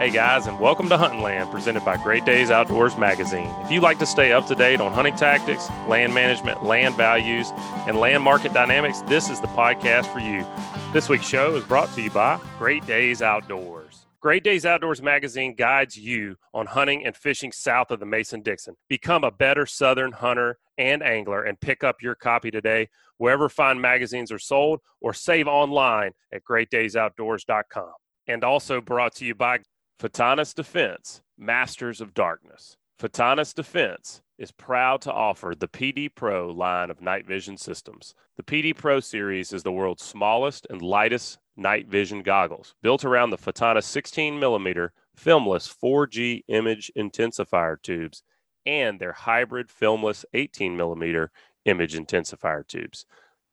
Hey guys, and welcome to Hunting Land, presented by Great Days Outdoors Magazine. If you'd like to stay up to date on hunting tactics, land management, land values, and land market dynamics, this is the podcast for you. This week's show is brought to you by Great Days Outdoors. Great Days Outdoors Magazine guides you on hunting and fishing south of the Mason Dixon. Become a better Southern hunter and angler and pick up your copy today wherever fine magazines are sold or save online at greatdaysoutdoors.com. And also brought to you by Photonis Defense, Masters of Darkness. Photonis Defense is proud to offer the PD Pro line of night vision systems. The PD Pro series is the world's smallest and lightest night vision goggles, built around the Photonis 16 millimeter filmless 4G image intensifier tubes and their hybrid filmless 18 millimeter image intensifier tubes.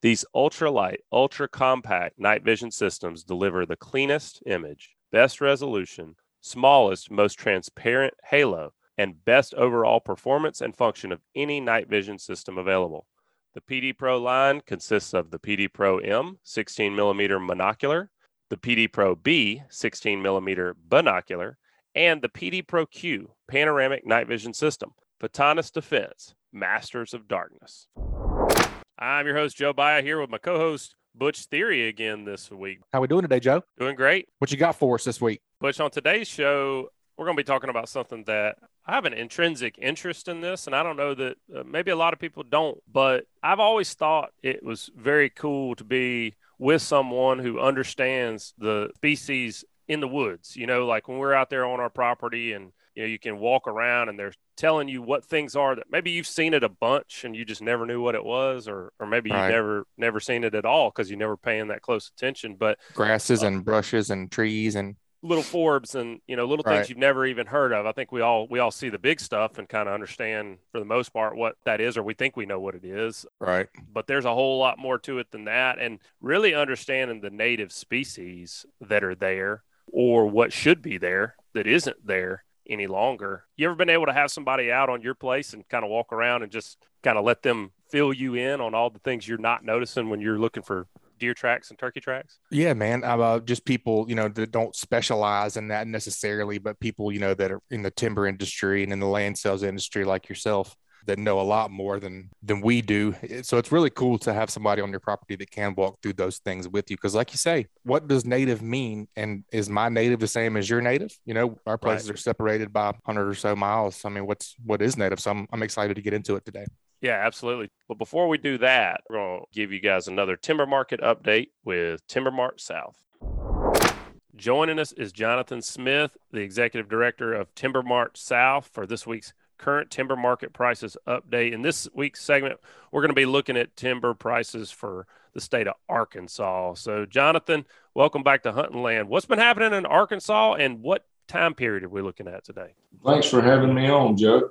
These ultralight, ultra compact night vision systems deliver the cleanest image, best resolution, smallest, most transparent halo, and best overall performance and function of any night vision system available. The PD Pro line consists of the PD Pro M 16 millimeter monocular, the PD Pro B 16 millimeter binocular, and the PD Pro Q panoramic night vision system. Photonis Defense, Masters of Darkness. I'm your host, Joe Baya, here with my co host, Butch Thierry, again this week. How we doing today, Joe? Doing great. What you got for us this week? Butch, on today's show, we're going to be talking about something that I have an intrinsic interest in this, and I don't know that uh, maybe a lot of people don't, but I've always thought it was very cool to be with someone who understands the species in the woods. You know, like when we're out there on our property and you know you can walk around and they're telling you what things are that maybe you've seen it a bunch and you just never knew what it was or or maybe Right. you never never seen it at all because you never paying that close attention but Grasses Uh, and brushes and trees and little forbs and you know little things Right. you've never even heard of i think we all we all see the big stuff and kind of understand for the most part what that is or we think we know what it is right. but there's a whole lot more to it than that and really understanding the native species that are there or what should be there that isn't there any longer you ever been able to have somebody out on your place and kind of walk around and just kind of let them fill you in on all the things you're not noticing when you're looking for deer tracks and turkey tracks Yeah, man. Uh, just people, you know, that don't specialize in that necessarily, but people, you know, that are in the timber industry and in the land sales industry, like yourself, that know a lot more than than we do. So it's really cool to have somebody on your property that can walk through those things with you. Because, like you say, what does native mean? And is my native the same as your native? You know, our places are separated by hundred or so miles. I mean, what's what is native? So I'm I'm excited to get into it today. Yeah, absolutely. But before we do that, we're going to give you guys another timber market update with Timber Mart South. Joining us is Jonathan Smith, the executive director of Timber Mart South, for this week's current timber market prices update. In this week's segment, we're going to be looking at timber prices for the state of Arkansas. So, Jonathan, welcome back to Hunting Land. What's been happening in Arkansas and what time period are we looking at today? Thanks for having me on, Joe.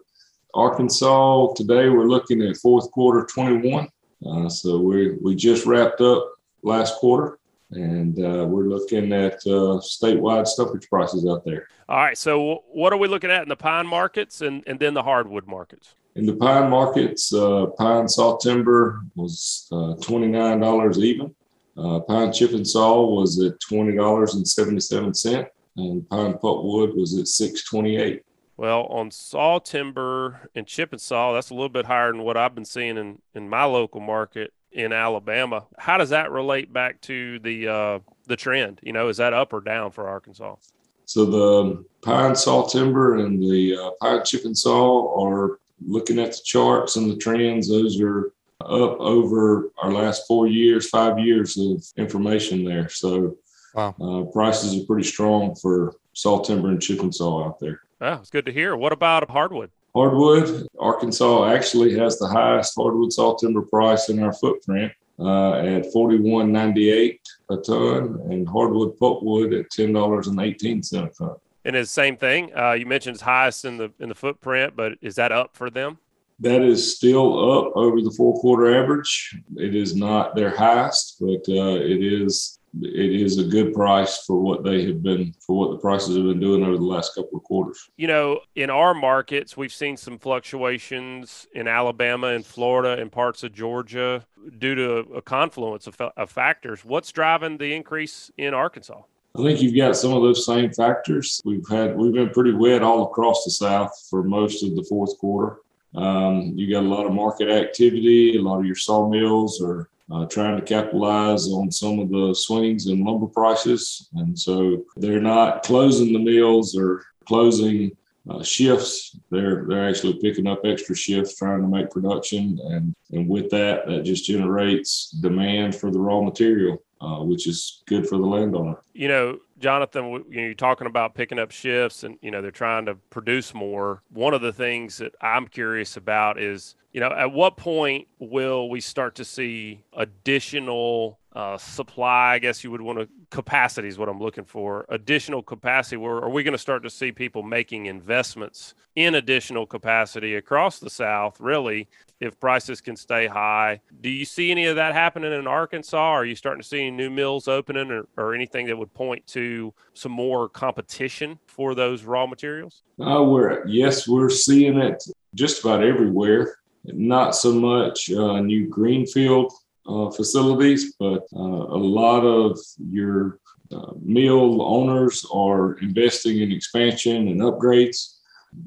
Arkansas, today we're looking at fourth quarter 21. Uh, so we, we just wrapped up last quarter and uh, we're looking at uh, statewide stumpage prices out there. All right. So, what are we looking at in the pine markets and, and then the hardwood markets? In the pine markets, uh, pine saw timber was uh, $29 even. Uh, pine chip and saw was at $20.77 and pine pulpwood was at 628 Well, on saw timber and chip and saw, that's a little bit higher than what I've been seeing in, in my local market in Alabama. How does that relate back to the uh, the trend? You know, is that up or down for Arkansas? So the pine saw timber and the uh, pine chip and saw are looking at the charts and the trends. Those are up over our last four years, five years of information there. So Wow. uh, prices are pretty strong for saw timber and chip and saw out there. Oh, it's good to hear. What about hardwood? Hardwood, Arkansas actually has the highest hardwood saw timber price in our footprint uh, at forty-one ninety-eight a ton, and hardwood pulpwood at ten dollars and eighteen cent a ton. And it's the same thing. Uh, you mentioned it's highest in the in the footprint, but is that up for them? That is still up over the four quarter average. It is not their highest, but uh, it is it is a good price for what they have been for what the prices have been doing over the last couple of quarters. You know, in our markets, we've seen some fluctuations in Alabama and Florida and parts of Georgia due to a confluence of, of factors. What's driving the increase in Arkansas? I think you've got some of those same factors. We've had we've been pretty wet all across the South for most of the fourth quarter. Um, you got a lot of market activity. A lot of your sawmills are uh, trying to capitalize on some of the swings in lumber prices, and so they're not closing the mills or closing uh, shifts. They're they're actually picking up extra shifts trying to make production, and and with that, that just generates demand for the raw material, uh, which is good for the landowner. You know, Jonathan, you know, you're talking about picking up shifts, and you know they're trying to produce more. One of the things that I'm curious about is, you know, at what point will we start to see additional uh, supply, I guess you would want to capacity is what I'm looking for. Additional capacity. Where are we going to start to see people making investments in additional capacity across the South? Really, if prices can stay high, do you see any of that happening in Arkansas? Are you starting to see new mills opening, or, or anything that would point to some more competition for those raw materials? Uh, we're yes, we're seeing it just about everywhere. Not so much uh, new greenfield uh, facilities, but uh, a lot of your uh, mill owners are investing in expansion and upgrades.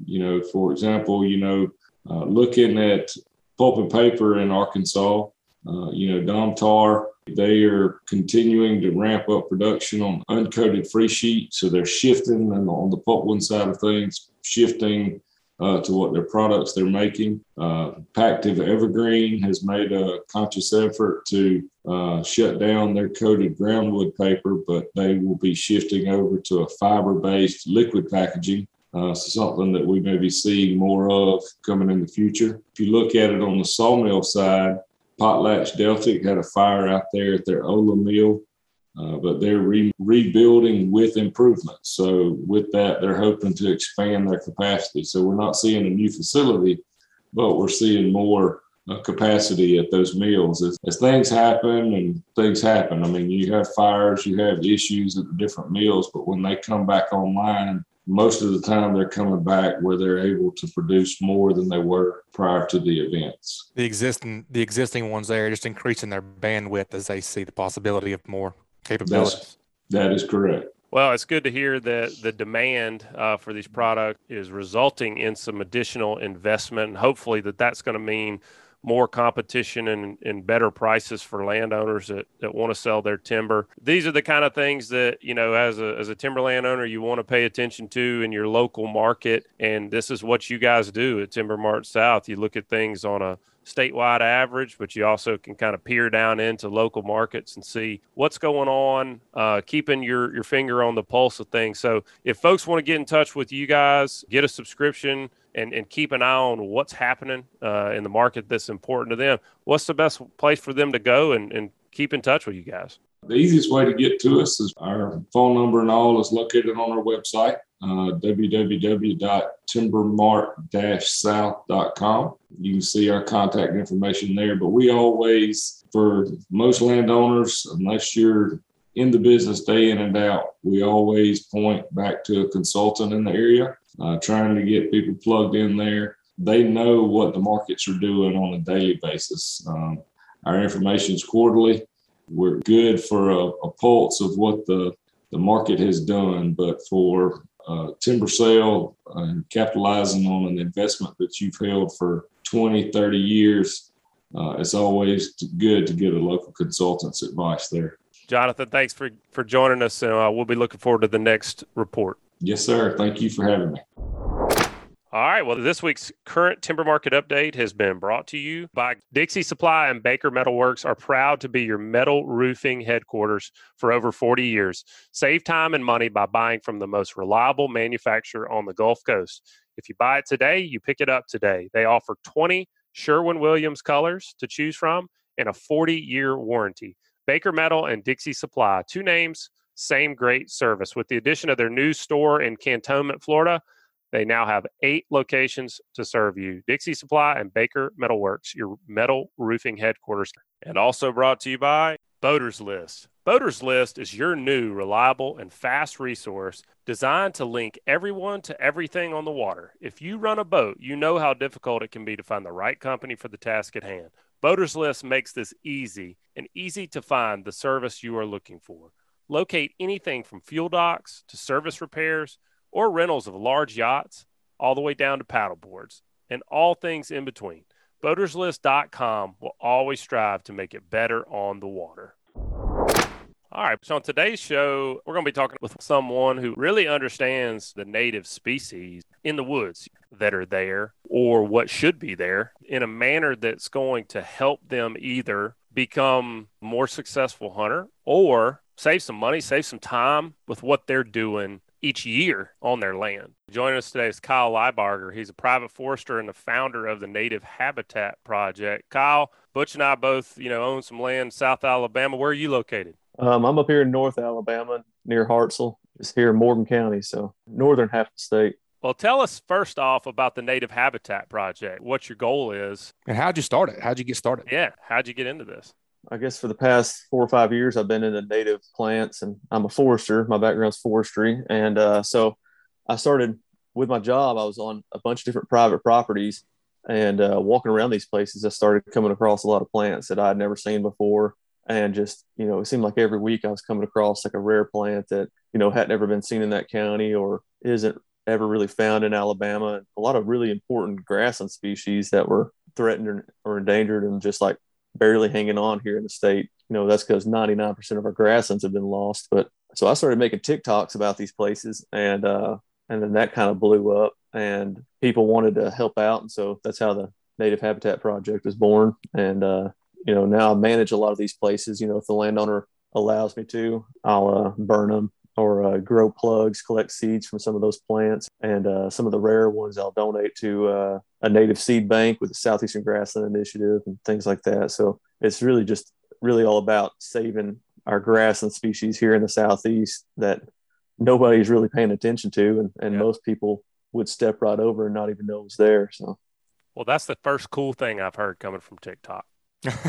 You know, for example, you know, uh, looking at pulp and paper in Arkansas, uh, you know, Domtar, they are continuing to ramp up production on uncoated free sheet. So they're shifting and on the pulpwood side of things, shifting uh, to what their products they're making. Uh, Pactiv Evergreen has made a conscious effort to uh, shut down their coated groundwood paper, but they will be shifting over to a fiber based liquid packaging. Uh, something that we may be seeing more of coming in the future. If you look at it on the sawmill side, PotlatchDeltic had a fire out there at their Ola mill uh, but they're re- rebuilding with improvements. So with that, they're hoping to expand their capacity. So we're not seeing a new facility, but we're seeing more uh, capacity at those mills as, as, things happen and things happen. I mean, you have fires, you have issues at the different mills, but when they come back online, most of the time they're coming back where they're able to produce more than they were prior to the events. The existing the existing ones there just increasing their bandwidth as they see the possibility of more capabilities. That's, that is correct. Well, it's good to hear that the demand uh, for these products is resulting in some additional investment, and hopefully that that's going to mean more competition and, and better prices for landowners that, that want to sell their timber. These are the kind of things that, you know, as a, as a timber landowner, you want to pay attention to in your local market. And this is what you guys do at Timber Mart South. You look at things on a statewide average, but you also can kind of peer down into local markets and see what's going on, uh, keeping your, your finger on the pulse of things. So if folks want to get in touch with you guys, get a subscription and, and keep an eye on what's happening uh, in the market that's important to them, what's the best place for them to go and, and keep in touch with you guys? The easiest way to get to us is our phone number and all is located on our website, uh, www.timbermart-south.com. You can see our contact information there, but we always, for most landowners, unless you're in the business day in and out, we always point back to a consultant in the area, uh, trying to get people plugged in there. They know what the markets are doing on a daily basis. Um, our information is quarterly we're good for a, a pulse of what the, the market has done, but for uh, timber sale and capitalizing on an investment that you've held for 20, 30 years, uh, it's always good to get a local consultant's advice there. Jonathan, thanks for, for joining us. And uh, we'll be looking forward to the next report. Yes, sir. Thank you for having me. All right. Well, this week's current timber market update has been brought to you by Dixie Supply and Baker Metal Works are proud to be your metal roofing headquarters for over 40 years. Save time and money by buying from the most reliable manufacturer on the Gulf Coast. If you buy it today, you pick it up today. They offer 20 Sherwin Williams colors to choose from and a 40 year warranty. Baker Metal and Dixie Supply, two names, same great service. With the addition of their new store in Cantonment, Florida, they now have eight locations to serve you Dixie Supply and Baker Metalworks, your metal roofing headquarters. And also brought to you by Boaters List. Boaters List is your new, reliable, and fast resource designed to link everyone to everything on the water. If you run a boat, you know how difficult it can be to find the right company for the task at hand. Boaters List makes this easy and easy to find the service you are looking for. Locate anything from fuel docks to service repairs or rentals of large yachts, all the way down to paddleboards, and all things in between. Boaterslist.com will always strive to make it better on the water. All right, so on today's show, we're going to be talking with someone who really understands the native species in the woods that are there or what should be there in a manner that's going to help them either become more successful hunter or save some money, save some time with what they're doing each year on their land. Joining us today is Kyle Lybarger. He's a private forester and the founder of the Native Habitat Project. Kyle, Butch and I both, you know, own some land in South Alabama. Where are you located? Um, I'm up here in North Alabama near Hartselle. It's here in Morgan County, so northern half of the state. Well, tell us first off about the Native Habitat Project. What your goal is, and how'd you start it? How'd you get started? Yeah, how'd you get into this? I guess for the past four or five years, I've been into native plants, and I'm a forester. My background's forestry, and uh, so I started with my job. I was on a bunch of different private properties, and uh, walking around these places, I started coming across a lot of plants that I had never seen before, and just you know, it seemed like every week I was coming across like a rare plant that you know hadn't ever been seen in that county or isn't ever really found in Alabama. A lot of really important grassland species that were threatened or endangered, and just like barely hanging on here in the state. You know, that's because 99% of our grasslands have been lost. But so I started making TikToks about these places, and uh, and then that kind of blew up, and people wanted to help out, and so that's how the Native Habitat Project was born. And uh, you know, now I manage a lot of these places. You know, if the landowner allows me to, I'll uh, burn them or uh, grow plugs, collect seeds from some of those plants, and uh, some of the rare ones I'll donate to uh, a native seed bank with the Southeastern Grassland Initiative and things like that. So it's really just really all about saving our grassland species here in the Southeast that nobody's really paying attention to, and, and yeah. most people would step right over and not even know it was there. So, well, that's the first cool thing I've heard coming from TikTok.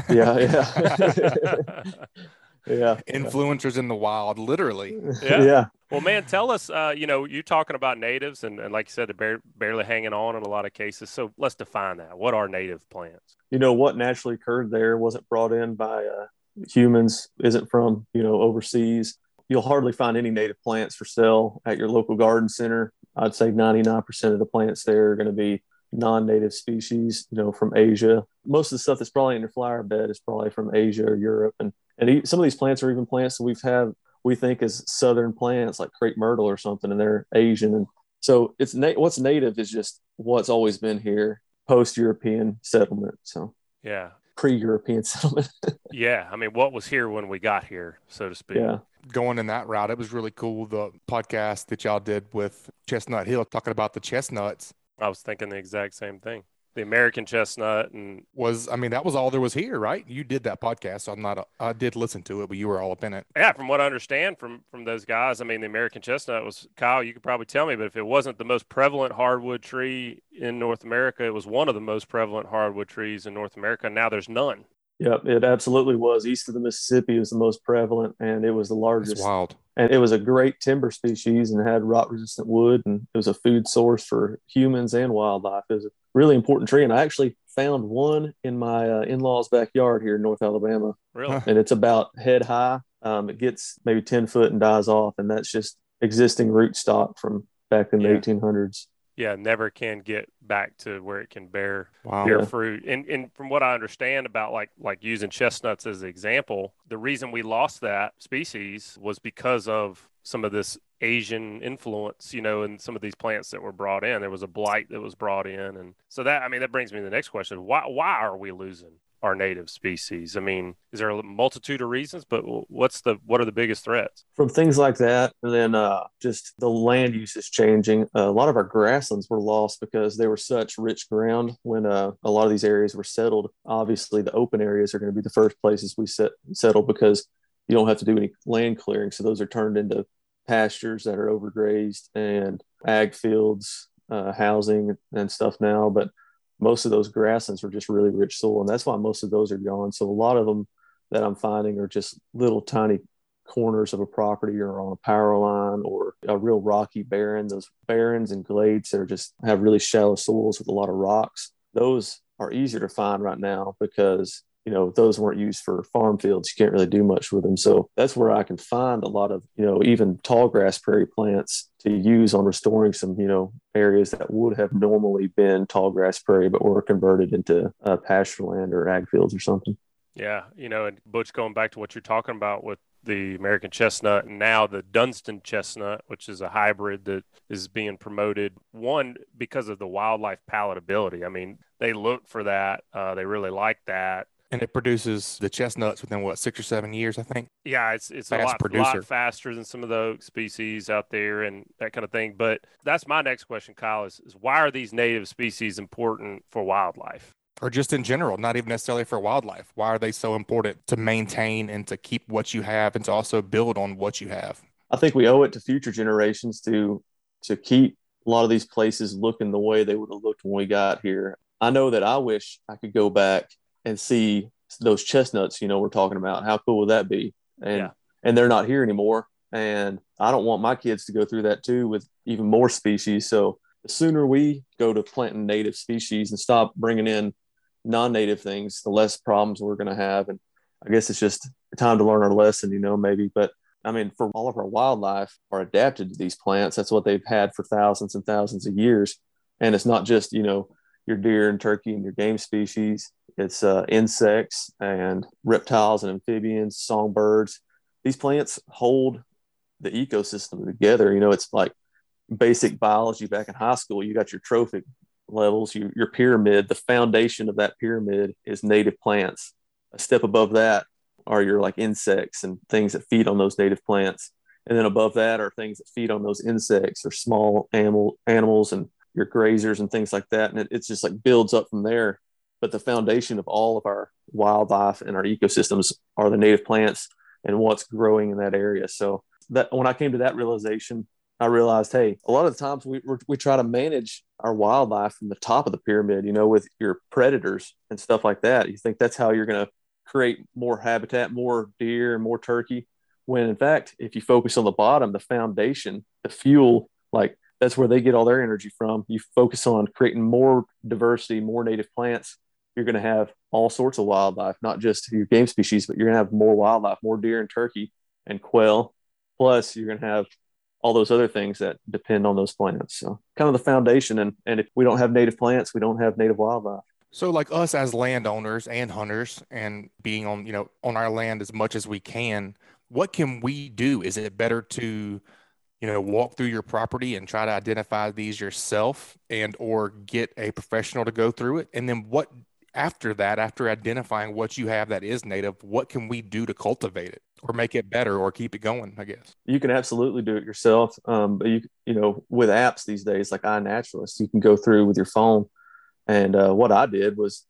yeah, yeah. yeah. Influencers in the wild literally. Yeah, yeah. well man tell us uh, you know you're talking about natives and, and like you said they're bar- barely hanging on in a lot of cases. So let's define that. What are native plants? You know what naturally occurred there wasn't brought in by uh, humans isn't from you know overseas. You'll hardly find any native plants for sale at your local garden center. I'd say 99% of the plants there are going to be non-native species you know from asia. Most of the stuff that's probably in your flower bed is probably from asia or europe and and some of these plants are even plants that we've had we think as southern plants like crepe myrtle or something, and they're Asian. And so it's na- what's native is just what's always been here post European settlement. So yeah, pre European settlement. yeah, I mean, what was here when we got here, so to speak. Yeah. Going in that route, it was really cool. The podcast that y'all did with Chestnut Hill talking about the chestnuts. I was thinking the exact same thing the American chestnut and was I mean that was all there was here, right? You did that podcast, so I'm not a, I did listen to it, but you were all up in it. Yeah, from what I understand from from those guys, I mean the American chestnut was Kyle. You could probably tell me, but if it wasn't the most prevalent hardwood tree in North America, it was one of the most prevalent hardwood trees in North America. Now there's none. Yep, it absolutely was. East of the Mississippi was the most prevalent, and it was the largest. That's wild. And it was a great timber species and had rot-resistant wood, and it was a food source for humans and wildlife. It was a really important tree, and I actually found one in my uh, in-laws' backyard here in North Alabama. Really? And it's about head high. Um, it gets maybe ten foot and dies off, and that's just existing root stock from back in yeah. the 1800s yeah, never can get back to where it can bear wow. bear fruit. And and from what I understand about like like using chestnuts as an example, the reason we lost that species was because of some of this Asian influence, you know, in some of these plants that were brought in. There was a blight that was brought in, and so that I mean that brings me to the next question: Why why are we losing our native species? I mean, is there a multitude of reasons, but what's the what are the biggest threats? From things like that, and then uh, just the land use is changing. Uh, a lot of our grasslands were lost because they were such rich ground when uh, a lot of these areas were settled. Obviously, the open areas are going to be the first places we set settle because you don't have to do any land clearing, so those are turned into pastures that are overgrazed and ag fields, uh, housing and stuff now. But most of those grasslands are just really rich soil, and that's why most of those are gone. So a lot of them that I'm finding are just little tiny corners of a property or on a power line or a real rocky barren. Those barrens and glades that are just have really shallow soils with a lot of rocks. Those are easier to find right now because you know those weren't used for farm fields you can't really do much with them so that's where i can find a lot of you know even tall grass prairie plants to use on restoring some you know areas that would have normally been tall grass prairie but were converted into uh, pasture land or ag fields or something yeah you know and butch going back to what you're talking about with the American chestnut and now the Dunstan chestnut, which is a hybrid that is being promoted. One, because of the wildlife palatability. I mean, they look for that. Uh, they really like that and it produces the chestnuts within what six or seven years, I think. Yeah, it's it's Fast a lot, producer. lot faster than some of the oak species out there and that kind of thing. But that's my next question, Kyle. Is, is why are these native species important for wildlife? Or just in general, not even necessarily for wildlife. Why are they so important to maintain and to keep what you have and to also build on what you have? I think we owe it to future generations to to keep a lot of these places looking the way they would have looked when we got here. I know that I wish I could go back and see those chestnuts, you know, we're talking about. How cool would that be? And yeah. and they're not here anymore. And I don't want my kids to go through that too with even more species. So the sooner we go to planting native species and stop bringing in non-native things, the less problems we're going to have. And I guess it's just time to learn our lesson, you know, maybe. But I mean, for all of our wildlife are adapted to these plants. That's what they've had for thousands and thousands of years. And it's not just, you know, your deer and turkey and your game species. It's uh, insects and reptiles and amphibians, songbirds. These plants hold the ecosystem together. You know, it's like basic biology back in high school. You got your trophic levels, your, your pyramid. The foundation of that pyramid is native plants. A step above that are your like insects and things that feed on those native plants. And then above that are things that feed on those insects or small animal animals and your grazers and things like that. And it, it's just like builds up from there. But the foundation of all of our wildlife and our ecosystems are the native plants and what's growing in that area. So that when I came to that realization, I realized, hey, a lot of the times we we try to manage our wildlife from the top of the pyramid, you know, with your predators and stuff like that. You think that's how you're going to create more habitat, more deer, more turkey. When in fact, if you focus on the bottom, the foundation, the fuel, like that's where they get all their energy from. You focus on creating more diversity, more native plants. You're going to have all sorts of wildlife, not just your game species, but you're going to have more wildlife, more deer and turkey and quail. Plus, you're going to have all those other things that depend on those plants. So, kind of the foundation. And, and if we don't have native plants, we don't have native wildlife. So, like us as landowners and hunters, and being on you know on our land as much as we can, what can we do? Is it better to you know walk through your property and try to identify these yourself and or get a professional to go through it and then what after that after identifying what you have that is native what can we do to cultivate it or make it better or keep it going i guess you can absolutely do it yourself um, but you you know with apps these days like iNaturalist you can go through with your phone and uh, what i did was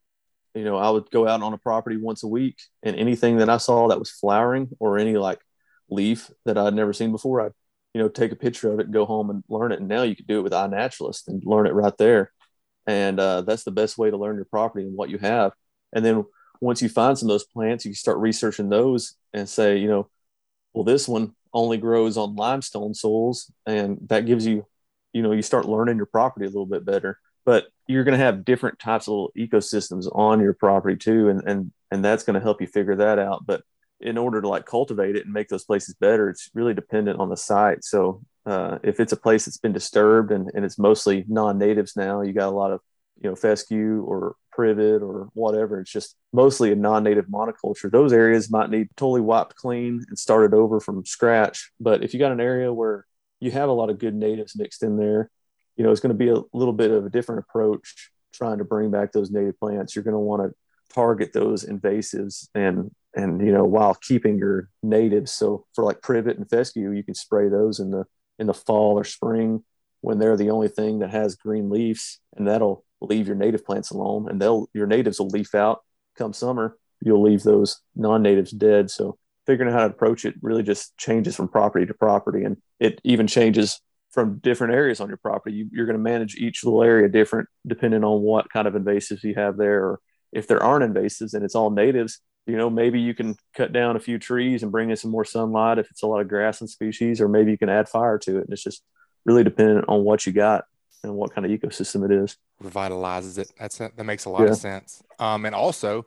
you know i would go out on a property once a week and anything that i saw that was flowering or any like leaf that i'd never seen before i'd you know, take a picture of it and go home and learn it. And now you can do it with iNaturalist and learn it right there. And uh, that's the best way to learn your property and what you have. And then once you find some of those plants, you start researching those and say, you know, well, this one only grows on limestone soils. And that gives you, you know, you start learning your property a little bit better. But you're going to have different types of little ecosystems on your property too. And, and, and that's going to help you figure that out. But in order to like cultivate it and make those places better, it's really dependent on the site. So uh, if it's a place that's been disturbed and, and it's mostly non-natives now, you got a lot of you know fescue or privet or whatever. It's just mostly a non-native monoculture. Those areas might need totally wiped clean and started over from scratch. But if you got an area where you have a lot of good natives mixed in there, you know it's going to be a little bit of a different approach trying to bring back those native plants. You're going to want to target those invasives and and you know while keeping your natives so for like privet and fescue you can spray those in the in the fall or spring when they're the only thing that has green leaves and that'll leave your native plants alone and they'll your natives will leaf out come summer. You'll leave those non-natives dead. So figuring out how to approach it really just changes from property to property and it even changes from different areas on your property. You, are going to manage each little area different depending on what kind of invasives you have there or if there aren't invasives and it's all natives you know, maybe you can cut down a few trees and bring in some more sunlight if it's a lot of grass and species, or maybe you can add fire to it. And it's just really dependent on what you got and what kind of ecosystem it is. Revitalizes it. That's that makes a lot yeah. of sense. Um, and also,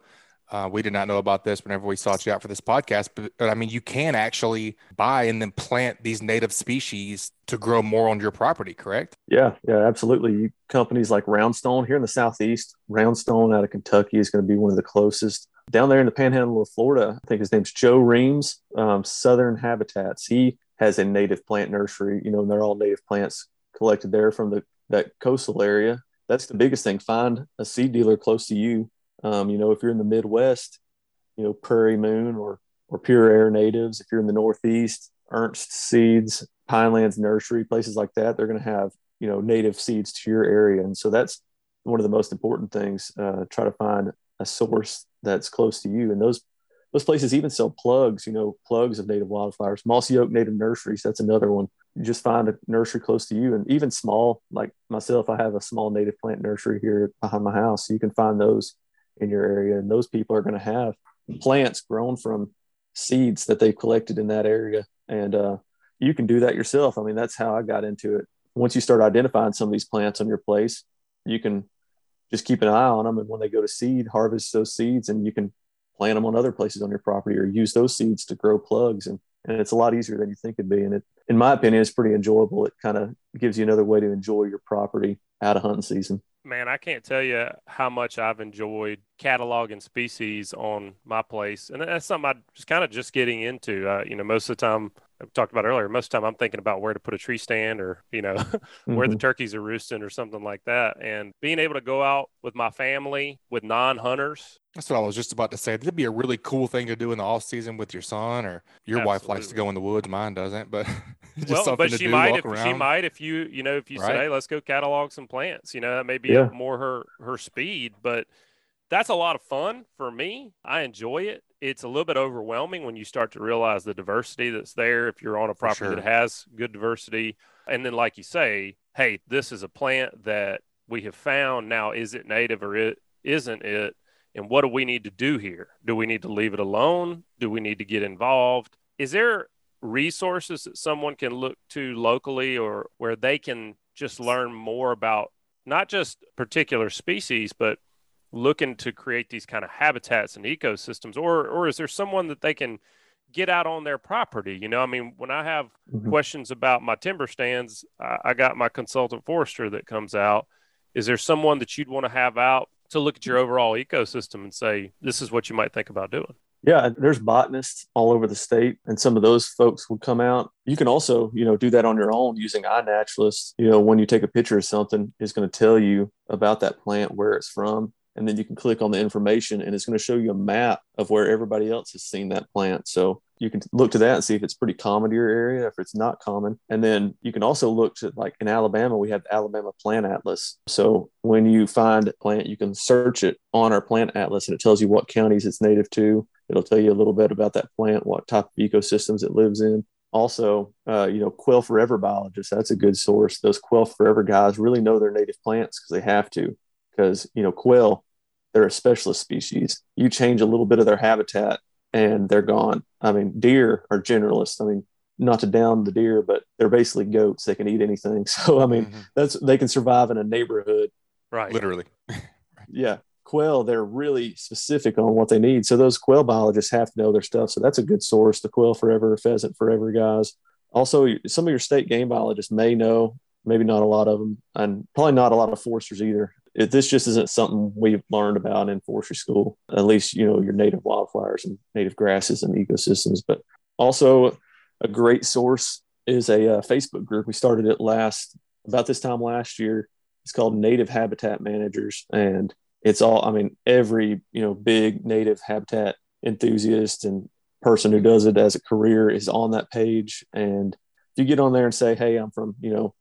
Uh, we did not know about this whenever we sought you out for this podcast, but, but, I mean, you can actually buy and then plant these native species to grow more on your property, correct? Yeah, yeah, absolutely. Companies like Roundstone here in the southeast, Roundstone out of Kentucky is going to be one of the closest. Down there in the panhandle of Florida, I think his name's Joe Reams, um, Southern Habitats. He has a native plant nursery. You know, and they're all native plants collected there from the that coastal area. That's the biggest thing. Find a seed dealer close to you um, you know, if you're in the Midwest, you know, Prairie Moon or or Pure Air Natives. If you're in the Northeast, Ernst Seeds, Pinelands Nursery, places like that, they're going to have you know native seeds to your area, and so that's one of the most important things. Uh, try to find a source that's close to you, and those those places even sell plugs. You know, plugs of native wildflowers. Mossy Oak Native Nurseries. That's another one. You just find a nursery close to you, and even small, like myself, I have a small native plant nursery here behind my house. So you can find those in your area. And those people are going to have plants grown from seeds that they've collected in that area. And uh, you can do that yourself. I mean, that's how I got into it. Once you start identifying some of these plants on your place, you can just keep an eye on them. And when they go to seed, harvest those seeds and you can plant them on other places on your property or use those seeds to grow plugs. And, and it's a lot easier than you think it'd be. And it, in my opinion, it's pretty enjoyable. It kind of gives you another way to enjoy your property out of hunting season man, I can't tell you how much I've enjoyed cataloging species on my place, and that's something I just kind of just getting into. Uh, you know, most of the time I talked about earlier, most of the time I'm thinking about where to put a tree stand or you know mm-hmm. where the mm-hmm. turkeys are roosting or something like that, and being able to go out with my family with non-hunters. That's what I was just about to say. That'd be a really cool thing to do in the off season with your son, or your Absolutely. wife likes to go in the woods. Mine doesn't, but well, but she do, might if around. she might if you you know if you right. say, hey, let's go catalog some plants. You know, that may be yeah. more her her speed, but that's a lot of fun for me. I enjoy it. It's a little bit overwhelming when you start to realize the diversity that's there. If you're on a property sure. that has good diversity, and then like you say, hey, this is a plant that we have found. Now, is it native or it isn't it? And what do we need to do here? Do we need to leave it alone? Do we need to get involved? Is there resources that someone can look to locally or where they can just learn more about not just particular species, but looking to create these kind of habitats and ecosystems? Or, or is there someone that they can get out on their property? You know, I mean, when I have mm-hmm. questions about my timber stands, I, I got my consultant forester that comes out. Is there someone that you'd want to have out to look at your overall ecosystem and say, this is what you might think about doing? Yeah, there's botanists all over the state, and some of those folks will come out. You can also, you know, do that on your own using iNaturalist. You know, when you take a picture of something, it's going to tell you about that plant, where it's from, and then you can click on the information, and it's going to show you a map of where everybody else has seen that plant. So you can look to that and see if it's pretty common to your area, if it's not common. And then you can also look to like in Alabama, we have the Alabama Plant Atlas. So when you find a plant, you can search it on our plant atlas and it tells you what counties it's native to It'll tell you a little bit about that plant, what type of ecosystems it lives in. Also, uh, you know, Quail Forever biologists, that's a good source. Those Quail Forever guys really know their native plants because they have to. Because, you know, quail, they're a specialist species. You change a little bit of their habitat and they're gone. I mean, deer are generalists. I mean, not to down the deer, but they're basically goats. They can eat anything. So, I mean, mm-hmm. that's they can survive in a neighborhood. Right. Literally. yeah quail, they're really specific on what they need. So those quail biologists have to know their stuff. So that's a good source. The quail forever, pheasant forever guys. Also, some of your state game biologists may know, maybe not a lot of them, and probably not a lot of foresters either. It, this just isn't something we've learned about in forestry school. At least you know your native wildflowers and native grasses and ecosystems. But also, a great source is a uh, Facebook group. We started it last about this time last year. It's called Native Habitat Managers, and it's all i mean every you know big native habitat enthusiast and person who does it as a career is on that page and if you get on there and say hey i'm from you know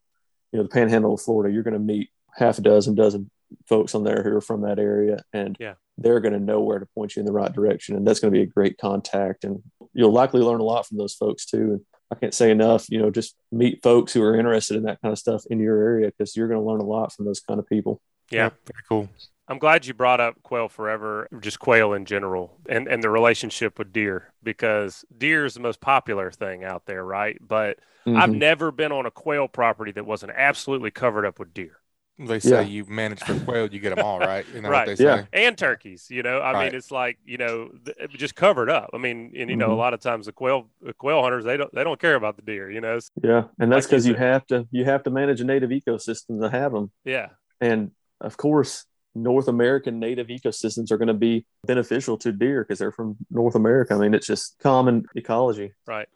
you know the panhandle of florida you're going to meet half a dozen dozen folks on there who are from that area and yeah. they're going to know where to point you in the right direction and that's going to be a great contact and you'll likely learn a lot from those folks too and i can't say enough you know just meet folks who are interested in that kind of stuff in your area because you're going to learn a lot from those kind of people yeah very cool I'm glad you brought up quail forever, just quail in general, and, and the relationship with deer because deer is the most popular thing out there, right? But mm-hmm. I've never been on a quail property that wasn't absolutely covered up with deer. They say Yeah. you manage for quail, you get them all, right? You know Right. what they Yeah. say? and turkeys. You know, I Right. mean, it's like you know, th- just covered up. I mean, and you know, a Mhm. lot of times the quail the quail hunters they don't they don't care about the deer. You know, It's- Yeah, and that's Like you because you, have to you have to manage a native ecosystem to have them, yeah, and of course, North American native ecosystems are going to be beneficial to deer because they're from North America. I mean, it's just common ecology. right.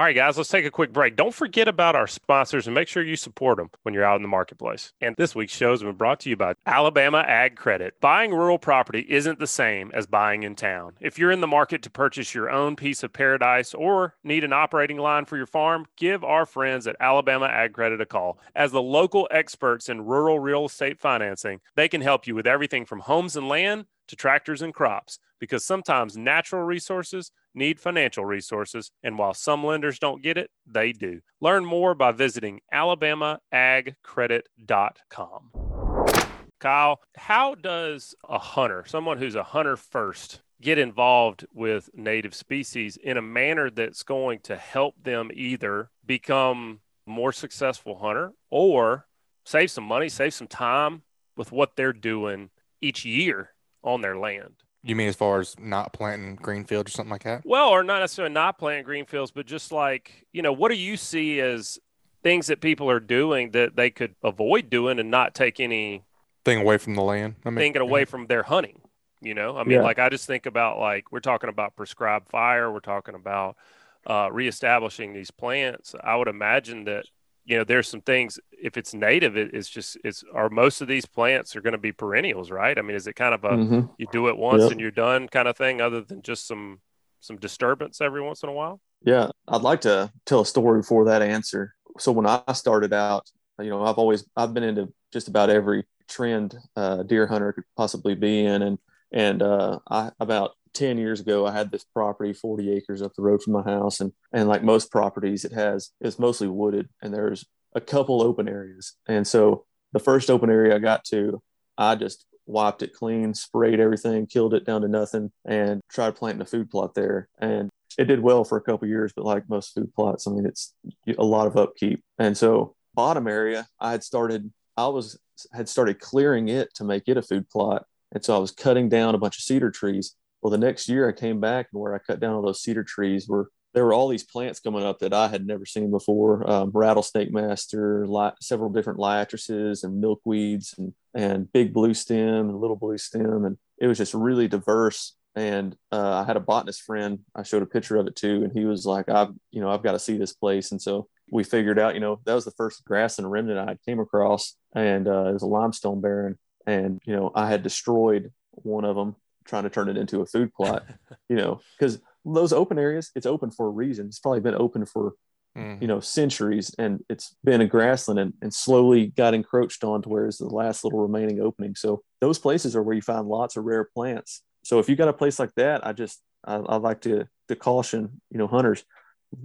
All right, guys, let's take a quick break. Don't forget about our sponsors and make sure you support them when you're out in the marketplace. And this week's show has been brought to you by Alabama Ag Credit. Buying rural property isn't the same as buying in town. If you're in the market to purchase your own piece of paradise or need an operating line for your farm, give our friends at Alabama Ag Credit a call. As the local experts in rural real estate financing, they can help you with everything from homes and land to tractors and crops because sometimes natural resources need financial resources, and while some lenders don't get it, they do. Learn more by visiting alabamaagcredit.com. Kyle, how does a hunter, someone who's a hunter first, get involved with native species in a manner that's going to help them either become more successful hunter or save some money, save some time with what they're doing each year on their land? You mean as far as not planting green field or something like that? Well, or not necessarily not planting green fields, but just like, you know, what do you see as things that people are doing that they could avoid doing and not take any Thing away from the land. I mean, thinking away from their hunting? You know, I mean, Yeah. like I just think about like we're talking about prescribed fire, we're talking about uh, reestablishing these plants. I would imagine that you know there's some things if it's native, it, it's just it's are most of these plants are going to be perennials, right? I mean, is it kind of a Mhm. you do it once Yep. and you're done kind of thing, other than just some some disturbance every once in a while? Yeah, I'd like to tell a story before that answer. So when I started out, you know, I've always I've been into just about every trend uh, deer hunter could possibly be in, and and uh, I about ten years ago I had this property, forty acres up the road from my house, and and like most properties, it has it's mostly wooded, and there's a couple open areas, and so the first open area I got to, I just wiped it clean, sprayed everything, killed it down to nothing, and tried planting a food plot there, and it did well for a couple years, but like most food plots, I mean, it's a lot of upkeep. And so, bottom area, I had started, I was had started clearing it to make it a food plot, and so I was cutting down a bunch of cedar trees. Well, the next year I came back, and where I cut down all those cedar trees were there were all these plants coming up that I had never seen before: um, rattlesnake master, li- several different liatrices, and milkweeds, and and big blue stem and little blue stem, and it was just really diverse and uh, I had a botanist friend. I showed a picture of it too, and he was like, "I've, you know, I've got to see this place." And so we figured out, you know, that was the first grassland remnant I came across, and uh, it was a limestone barren. And you know, I had destroyed one of them trying to turn it into a food plot. you know, because those open areas, it's open for a reason. It's probably been open for Mhm. you know centuries, and it's been a grassland, and, and slowly got encroached on to where it's the last little remaining opening. So those places are where you find lots of rare plants so if you got a place like that, I just I, I like to to caution you know hunters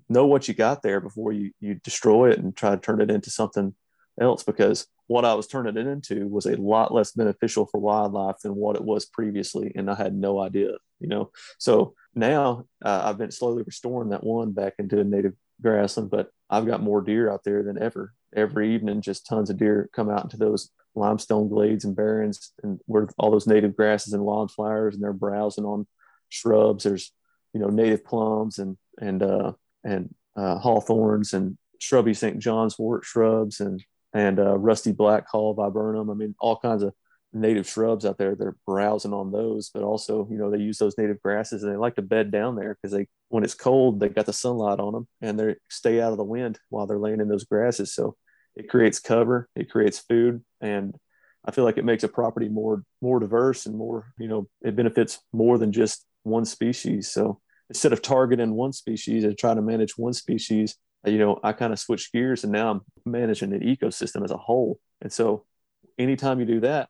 know what you got there before you you destroy it and try to turn it into something else because what I was turning it into was a lot less beneficial for wildlife than what it was previously, and I had no idea. You know, so now uh, I've been slowly restoring that one back into a native grassland, but I've got more deer out there than ever. Every evening, just tons of deer come out into those limestone glades and barrens and where all those native grasses and wildflowers and they're browsing on shrubs there's you know native plums and and uh and uh hawthorns and shrubby st john's wort shrubs and and uh, rusty black haw viburnum. I mean all kinds of native shrubs out there they're browsing on those but also you know they use those native grasses and they like to bed down there because they when it's cold they got the sunlight on them and they stay out of the wind while they're laying in those grasses. So it creates cover it creates food and i feel like it makes a property more more diverse and more you know it benefits more than just one species. So instead of targeting one species and trying to manage one species you know i kind of switched gears and now i'm managing an ecosystem as a whole and so anytime you do that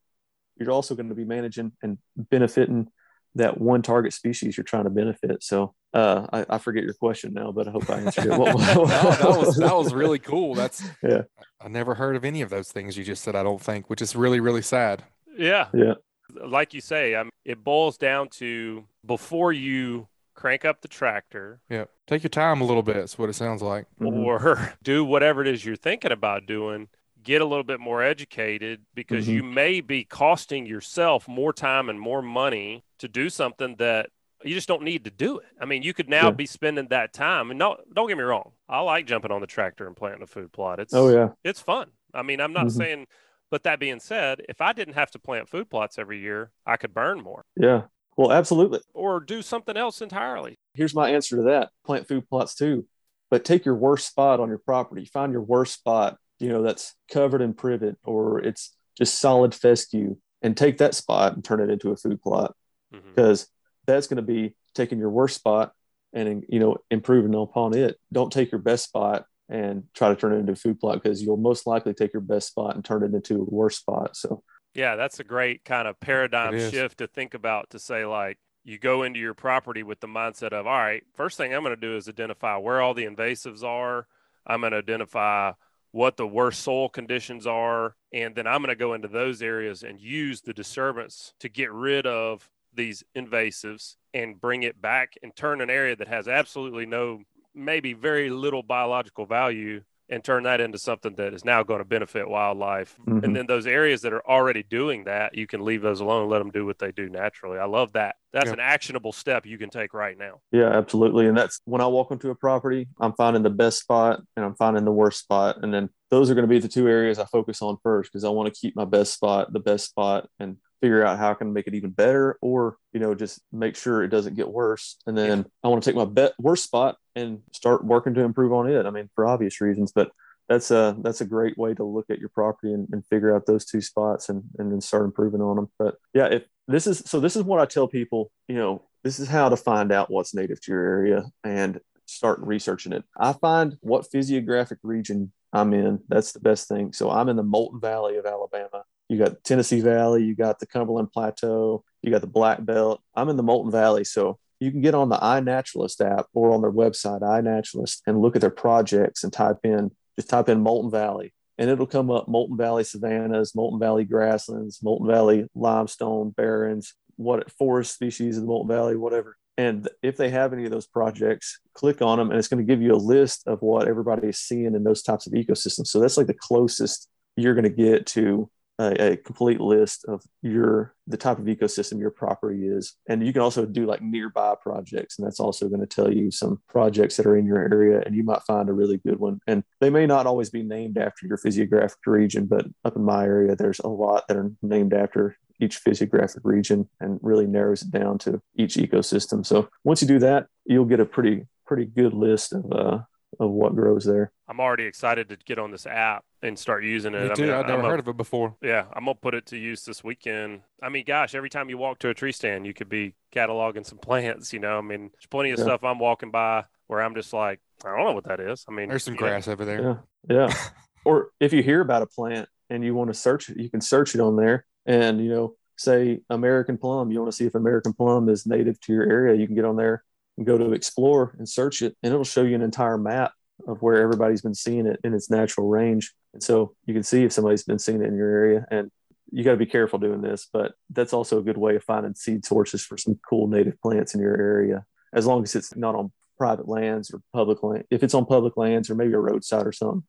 you're also going to be managing and benefiting that one target species you're trying to benefit so uh, I, I forget your question now but i hope i answered it no, that was that was really cool. That's Yeah. I never heard of any of those things you just said. I don't think, which is really really sad. Yeah. Yeah. Like you say, I mean, it boils down to before you crank up the tractor Yeah, take your time a little bit. That's what it sounds like. Mhm. or do whatever it is you're thinking about doing, get a little bit more educated because Mhm. you may be costing yourself more time and more money to do something that you just don't need to do it. I mean, you could now Yeah. be spending that time. And no, don't get me wrong. I like jumping on the tractor and planting a food plot. It's Oh yeah. it's fun. I mean, I'm not Mhm. saying, but that being said, if I didn't have to plant food plots every year, I could burn more Yeah. Well, absolutely. or do something else entirely. Here's my answer to that. Plant food plots too. But take your worst spot on your property. Find your worst spot, you know, that's covered in privet or it's just solid fescue and take that spot and turn it into a food plot mm-hmm. because that's going to be taking your worst spot and you know improving upon it don't take your best spot and try to turn it into a food plot because you'll most likely take your best spot and turn it into a worse spot so Yeah, that's a great kind of paradigm shift to think about to say, like, you go into your property with the mindset of, all right, first thing I'm going to do is identify where all the invasives are. I'm going to identify what the worst soil conditions are. And then I'm going to go into those areas and use the disturbance to get rid of these invasives and bring it back and turn an area that has absolutely no, maybe very little biological value and turn that into something that is now going to benefit wildlife. Mhm. And then those areas that are already doing that, you can leave those alone, let them do what they do naturally. I love that. That's Yeah. an actionable step you can take right now. yeah absolutely and that's when i walk into a property i'm finding the best spot and i'm finding the worst spot and then those are going to be the two areas i focus on first because i want to keep my best spot the best spot and figure out how i can make it even better or you know just make sure it doesn't get worse. And then i want to take my bet worst spot and start working to improve on it. I mean for obvious reasons but that's a that's a great way to look at your property and, and figure out those two spots and and then start improving on them but yeah if this is so this is what i tell people you know this is how to find out what's native to your area and start researching it. I find what physiographic region i'm in that's the best thing. So i'm in the Moulton valley of alabama you got tennessee valley you got the cumberland plateau you got the black belt. I'm in the Moulton valley so you can get on the iNaturalist app or on their website iNaturalist and look at their projects and type in just type in Moulton valley and it'll come up. Moulton valley savannas Moulton valley grasslands Moulton valley limestone barrens what forest species of the Moulton valley whatever. And if they have any of those projects click on them and it's going to give you a list of what everybody is seeing in those types of ecosystems. So that's like the closest you're going to get to a, a complete list of your the type of ecosystem your property is. And you can also do like nearby projects and that's also going to tell you some projects that are in your area and you might find a really good one. And they may not always be named after your physiographic region but up in my area there's a lot that are named after each physiographic region and really narrows it down to each ecosystem. So once you do that you'll get a pretty pretty good list of uh of what grows there I'm already excited to get on this app and start using it. Me I mean, I've never I'm a- heard of it before. Yeah, I'm gonna put it to use this weekend. I mean, gosh, every time you walk to a tree stand, you could be cataloging some plants. You know, I mean, there's plenty of Yeah. stuff I'm walking by where I'm just like, I don't know what that is. I mean, There's some you know, grass over there. Yeah. Yeah. or if you hear about a plant and you want to search it, you can search it on there and, you know, say American plum. You want to see if American plum is native to your area. You can get on there go to explore and search it, and it'll show you an entire map of where everybody's been seeing it in its natural range. And so you can see if somebody's been seeing it in your area. And you got to be careful doing this, but that's also a good way of finding seed sources for some cool native plants in your area, as long as it's not on private lands or public land. If it's on public lands or maybe a roadside or something,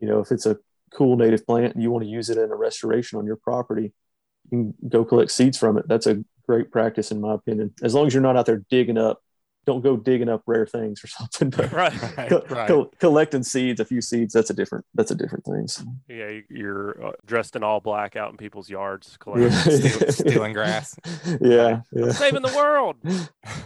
you know, if it's a cool native plant and you want to use it in a restoration on your property, you can go collect seeds from it. That's a great practice, in my opinion. As long as you're not out there digging up, don't go digging up rare things or something. But Right. co- right. co- collecting seeds, a few seeds, that's a different that's a different thing. So, Yeah, you- you're uh, dressed in all black out in people's yards, collecting. Steal- stealing grass. yeah, yeah, saving the world.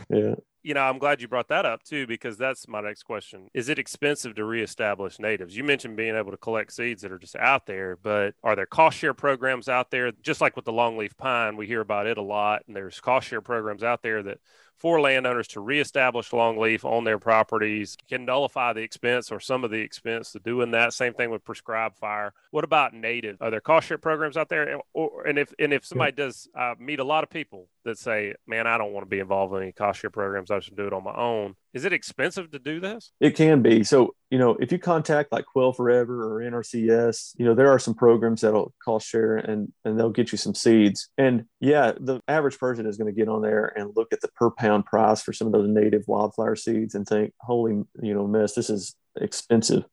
yeah. You know, I'm glad you brought that up too, because that's my next question. Is it expensive to reestablish natives? You mentioned being able to collect seeds that are just out there, but are there cost share programs out there? Just like with the longleaf pine, we hear about it a lot, and there's cost share programs out there that for landowners to reestablish longleaf on their properties can nullify the expense or some of the expense to doing that. Same thing with prescribed fire. What about native? Are there cost share programs out there? And, or, and if and if somebody does uh, meet a lot of people that say, "Man, I don't want to be involved in any cost share programs. I should do it on my own." Is it expensive to do this? It can be. So, you know, if you contact like Quail Forever or NRCS, you know, there are some programs that'll cost share and and they'll get you some seeds. And yeah, the average person is going to get on there and look at the per pound price for some of those native wildflower seeds and think, holy, you know, mess, this is expensive.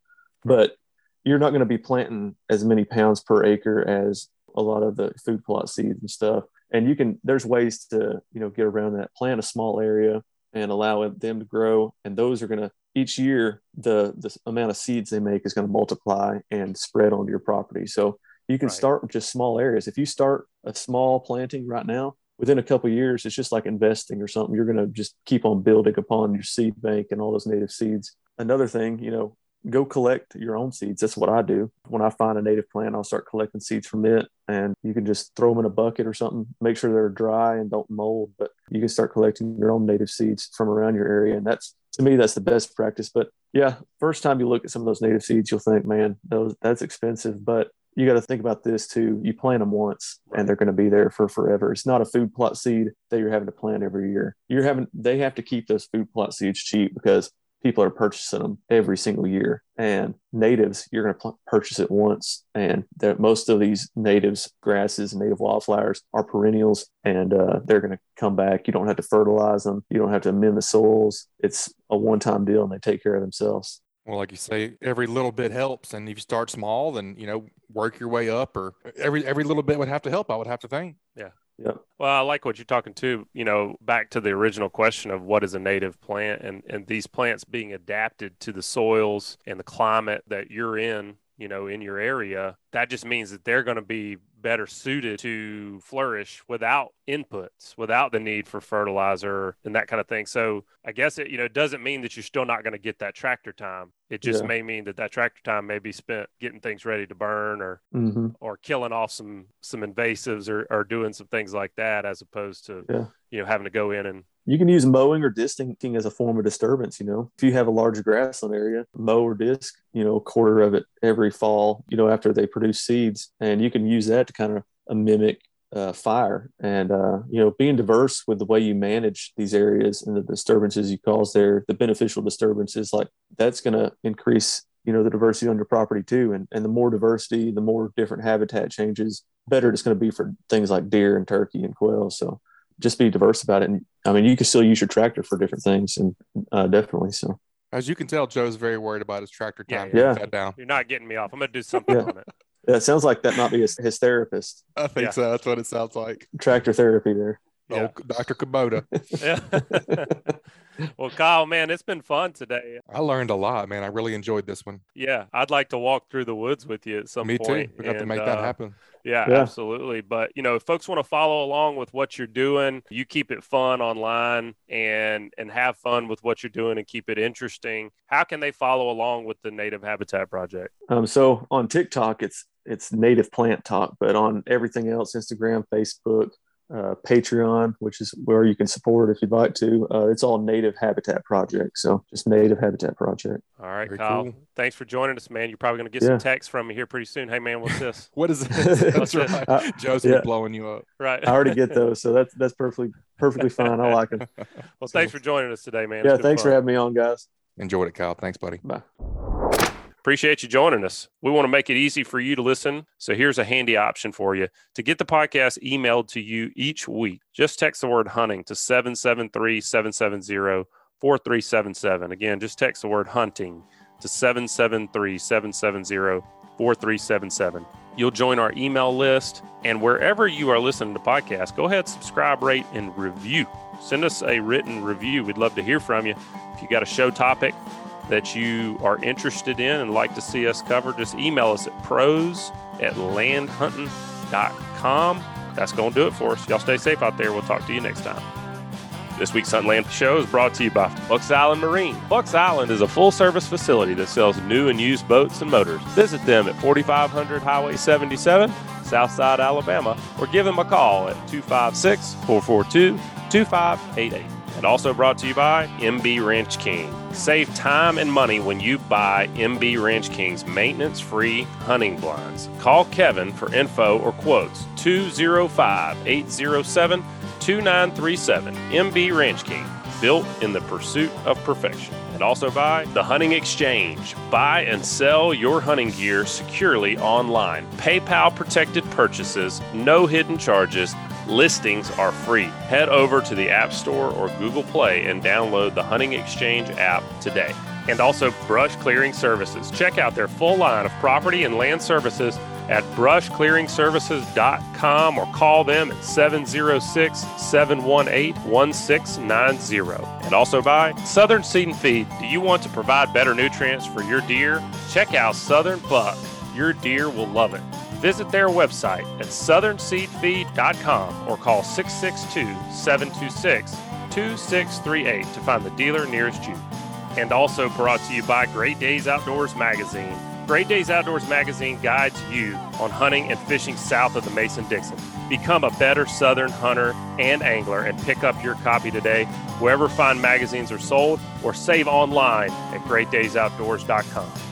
Hmm. But you're not going to be planting as many pounds per acre as a lot of the food plot seeds and stuff. And you can, there's ways to, you know, get around that. Plant a small area and allow them to grow. And those are going to, each year, the, the amount of seeds they make is going to multiply and spread onto your property. So you can Right. start with just small areas. If you start a small planting right now, within a couple of years, it's just like investing or something. You're going to just keep on building upon your seed bank and all those native seeds. Another thing, you know, go collect your own seeds. That's what I do. When I find a native plant, I'll start collecting seeds from it, and you can just throw them in a bucket or something. Make sure they're dry and don't mold. But you can start collecting your own native seeds from around your area, and that's to me that's the best practice. But yeah, first time you look at some of those native seeds, you'll think, man, those that's expensive, but you got to think about this too. You plant them once and they're going to be there for forever. It's not a food plot seed that you're having to plant every year. You're having, they have to keep those food plot seeds cheap because people are purchasing them every single year. And natives, you're going to pl- purchase it once. And most of these natives, grasses, and native wildflowers are perennials and uh, they're going to come back. You don't have to fertilize them. You don't have to amend the soils. It's a one time deal and they take care of themselves. Well, like you say, every little bit helps, and if you start small, then you know work your way up, or every every little bit would have to help. I would have to think. Well, I like what you're talking to, you know, back to the original question of what is a native plant and, and these plants being adapted to the soils and the climate that you're in, you know, in your area. That just means that they're going to be better suited to flourish without inputs, without the need for fertilizer and that kind of thing. So I guess it, you know, it doesn't mean that you're still not going to get that tractor time. It just Yeah. may mean that that tractor time may be spent getting things ready to burn or Mm-hmm. or killing off some some invasives or, or doing some things like that as opposed to Yeah. you know having to go in and You can use mowing or disking as a form of disturbance. You know, if you have a large grassland area, mow or disc, you know, a quarter of it every fall, you know, after they produce seeds. And you can use that to kind of uh, mimic uh, fire. And, uh, you know, being diverse with the way you manage these areas and the disturbances you cause there, the beneficial disturbances, like that's going to increase, you know, the diversity on your property too. And, and the more diversity, the more different habitat changes, better it's going to be for things like deer and turkey and quail. So, just be diverse about it. And I mean, you can still use your tractor for different things, and uh, definitely. So As you can tell, Joe's very worried about his tractor time. yeah. Put that down. you're not getting me off i'm gonna do something Yeah. on it yeah, it sounds like that might be his, his therapist, I think Yeah. so. That's what it sounds like. tractor therapy there. Yeah. Oh, Dr. Kubota. yeah well kyle man it's been fun today I learned a lot, man. I really enjoyed this one. yeah i'd like to walk through the woods with you at some Me too. point We got to make that uh, happen. Yeah, Yeah. absolutely. But you know, if folks want to follow along with what you're doing, you keep it fun online and and have fun with what you're doing and keep it interesting. How can they follow along with the Native Habitat Project? Um, so on TikTok, it's it's native plant talk, but on everything else, Instagram, Facebook, uh, Patreon, which is where you can support if you'd like to. Uh, it's all Native Habitat Project. So just Native Habitat Project. All right, Very Kyle. cool. Thanks for joining us, man. You're probably going to get Yeah. some texts from me here pretty soon. Hey, man, what's this? What is it? That's it. right. Uh, Joe's yeah. blowing you up. right. I already get those, so that's that's perfectly perfectly fine. I like it. Well, thanks for joining us today, man. Yeah, been thanks for having me on, guys. Enjoyed it, Kyle. Thanks, buddy. Bye. Appreciate you joining us. We want to make it easy for you to listen. So here's a handy option for you. To get the podcast emailed to you each week, just text the word hunting to 773 770 4377. Again, just text the word hunting to 773 770 4377. You'll join our email list. And wherever you are listening to podcasts, go ahead, subscribe, rate, and review. Send us a written review. We'd love to hear from you. If you got a show topic, that you are interested in and like to see us cover, just email us at pros at landhunting.com. That's going to do it for us. Y'all stay safe out there. We'll talk to you next time. This week's Huntland Show is brought to you by Bucks Island Marina. Bucks Island is a full service facility that sells new and used boats and motors. Visit them at 4500 Highway 77, Southside, Alabama, or give them a call at 256 442 2588. And also brought to you by MB Ranch King. Save time and money when you buy MB Ranch King's maintenance free hunting blinds. Call Kevin for info or quotes 205 807 2937. MB Ranch King, built in the pursuit of perfection. And also by The Hunting Exchange. Buy and sell your hunting gear securely online. PayPal protected purchases, no hidden charges. Listings are free. Head over to the App Store or Google Play and download the Hunting Exchange app today. and also Brush Clearing Services. Check out their full line of property and land services at brushclearingservices.com or call them at 706 718 1690. And also by Southern Seed and Feed. Do you want to provide better nutrients for your deer? Check out Southern Buck. Your deer will love it. Visit their website at southernseedfeed.com or call 662 726 2638 to find the dealer nearest you. And also brought to you by Great Days Outdoors Magazine. Great Days Outdoors Magazine guides you on hunting and fishing south of the Mason Dixon. Become a better Southern hunter and angler and pick up your copy today wherever fine magazines are sold or save online at greatdaysoutdoors.com.